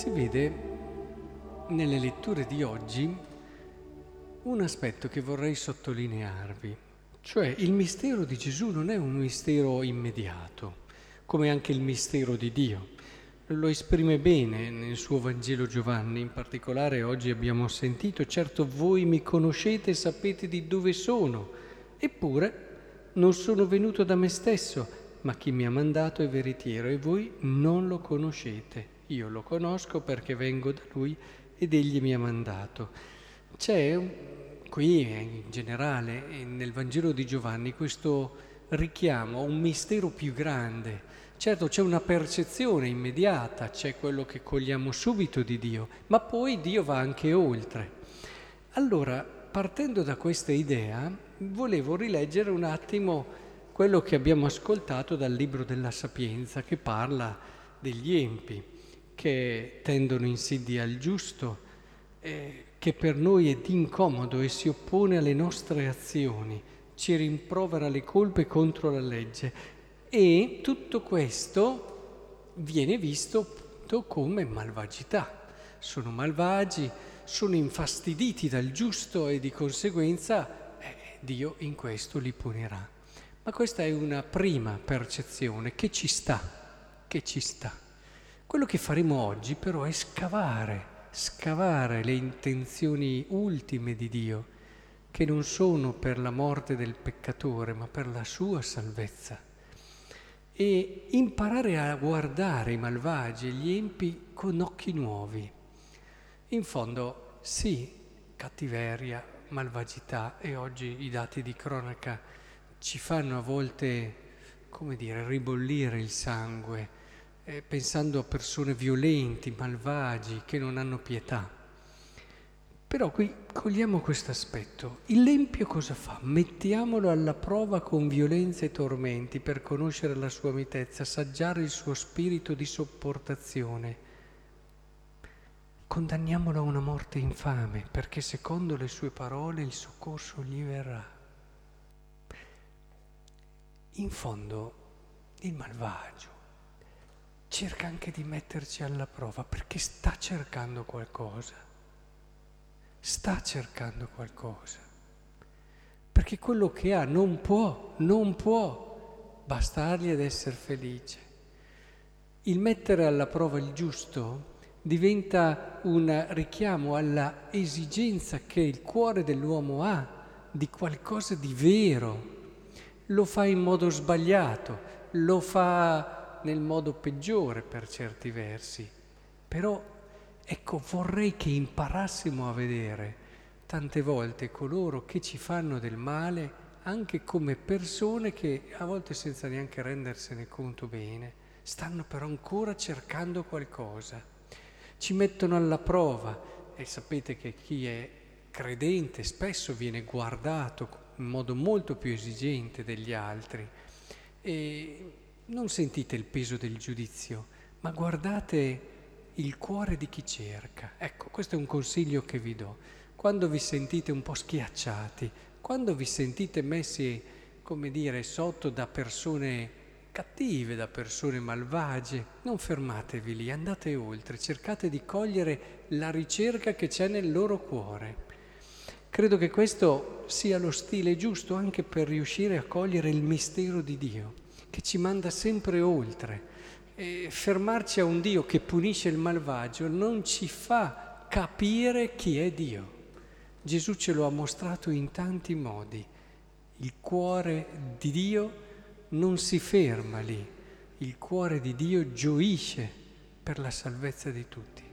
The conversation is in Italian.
si vede nelle letture di oggi un aspetto che vorrei sottolinearvi, cioè il mistero di Gesù non è un mistero immediato, come anche il mistero di Dio. Lo esprime bene nel suo Vangelo Giovanni, in particolare oggi abbiamo sentito, certo voi mi conoscete e sapete di dove sono, eppure non sono venuto da me stesso, ma chi mi ha mandato è veritiero e voi non lo conoscete. Io lo conosco perché vengo da lui ed egli mi ha mandato. C'è qui in generale nel Vangelo di Giovanni questo richiamo a un mistero più grande. Certo c'è una percezione immediata, c'è quello che cogliamo subito di Dio, ma poi Dio va anche oltre. Allora, partendo da questa idea, volevo rileggere un attimo quello che abbiamo ascoltato dal libro della Sapienza che parla degli empi che tendono insidia al giusto, eh, che per noi è d'incomodo e si oppone alle nostre azioni, ci rimprovera le colpe contro la legge e tutto questo viene visto come malvagità. Sono malvagi, sono infastiditi dal giusto e di conseguenza eh, Dio in questo li punirà. Ma questa è una prima percezione che ci sta, che ci sta. Quello che faremo oggi però è scavare, scavare le intenzioni ultime di Dio, che non sono per la morte del peccatore, ma per la sua salvezza. E imparare a guardare i malvagi e gli empi con occhi nuovi. In fondo, sì, cattiveria, malvagità e oggi i dati di cronaca ci fanno a volte, come dire, ribollire il sangue eh, pensando a persone violenti, malvagi, che non hanno pietà. Però qui cogliamo questo aspetto. Il L'empio cosa fa? Mettiamolo alla prova con violenza e tormenti per conoscere la sua mitezza, assaggiare il suo spirito di sopportazione. Condanniamolo a una morte infame, perché secondo le sue parole il soccorso gli verrà. In fondo, il malvagio, cerca anche di metterci alla prova perché sta cercando qualcosa, sta cercando qualcosa, perché quello che ha non può, non può bastargli ad essere felice. Il mettere alla prova il giusto diventa un richiamo alla esigenza che il cuore dell'uomo ha di qualcosa di vero. Lo fa in modo sbagliato, lo fa nel modo peggiore per certi versi, però ecco vorrei che imparassimo a vedere tante volte coloro che ci fanno del male anche come persone che a volte senza neanche rendersene conto bene, stanno però ancora cercando qualcosa, ci mettono alla prova e sapete che chi è credente spesso viene guardato in modo molto più esigente degli altri e non sentite il peso del giudizio, ma guardate il cuore di chi cerca. Ecco, questo è un consiglio che vi do. Quando vi sentite un po' schiacciati, quando vi sentite messi, come dire, sotto da persone cattive, da persone malvagie, non fermatevi lì, andate oltre, cercate di cogliere la ricerca che c'è nel loro cuore. Credo che questo sia lo stile giusto anche per riuscire a cogliere il mistero di Dio che ci manda sempre oltre. E fermarci a un Dio che punisce il malvagio non ci fa capire chi è Dio. Gesù ce lo ha mostrato in tanti modi. Il cuore di Dio non si ferma lì, il cuore di Dio gioisce per la salvezza di tutti.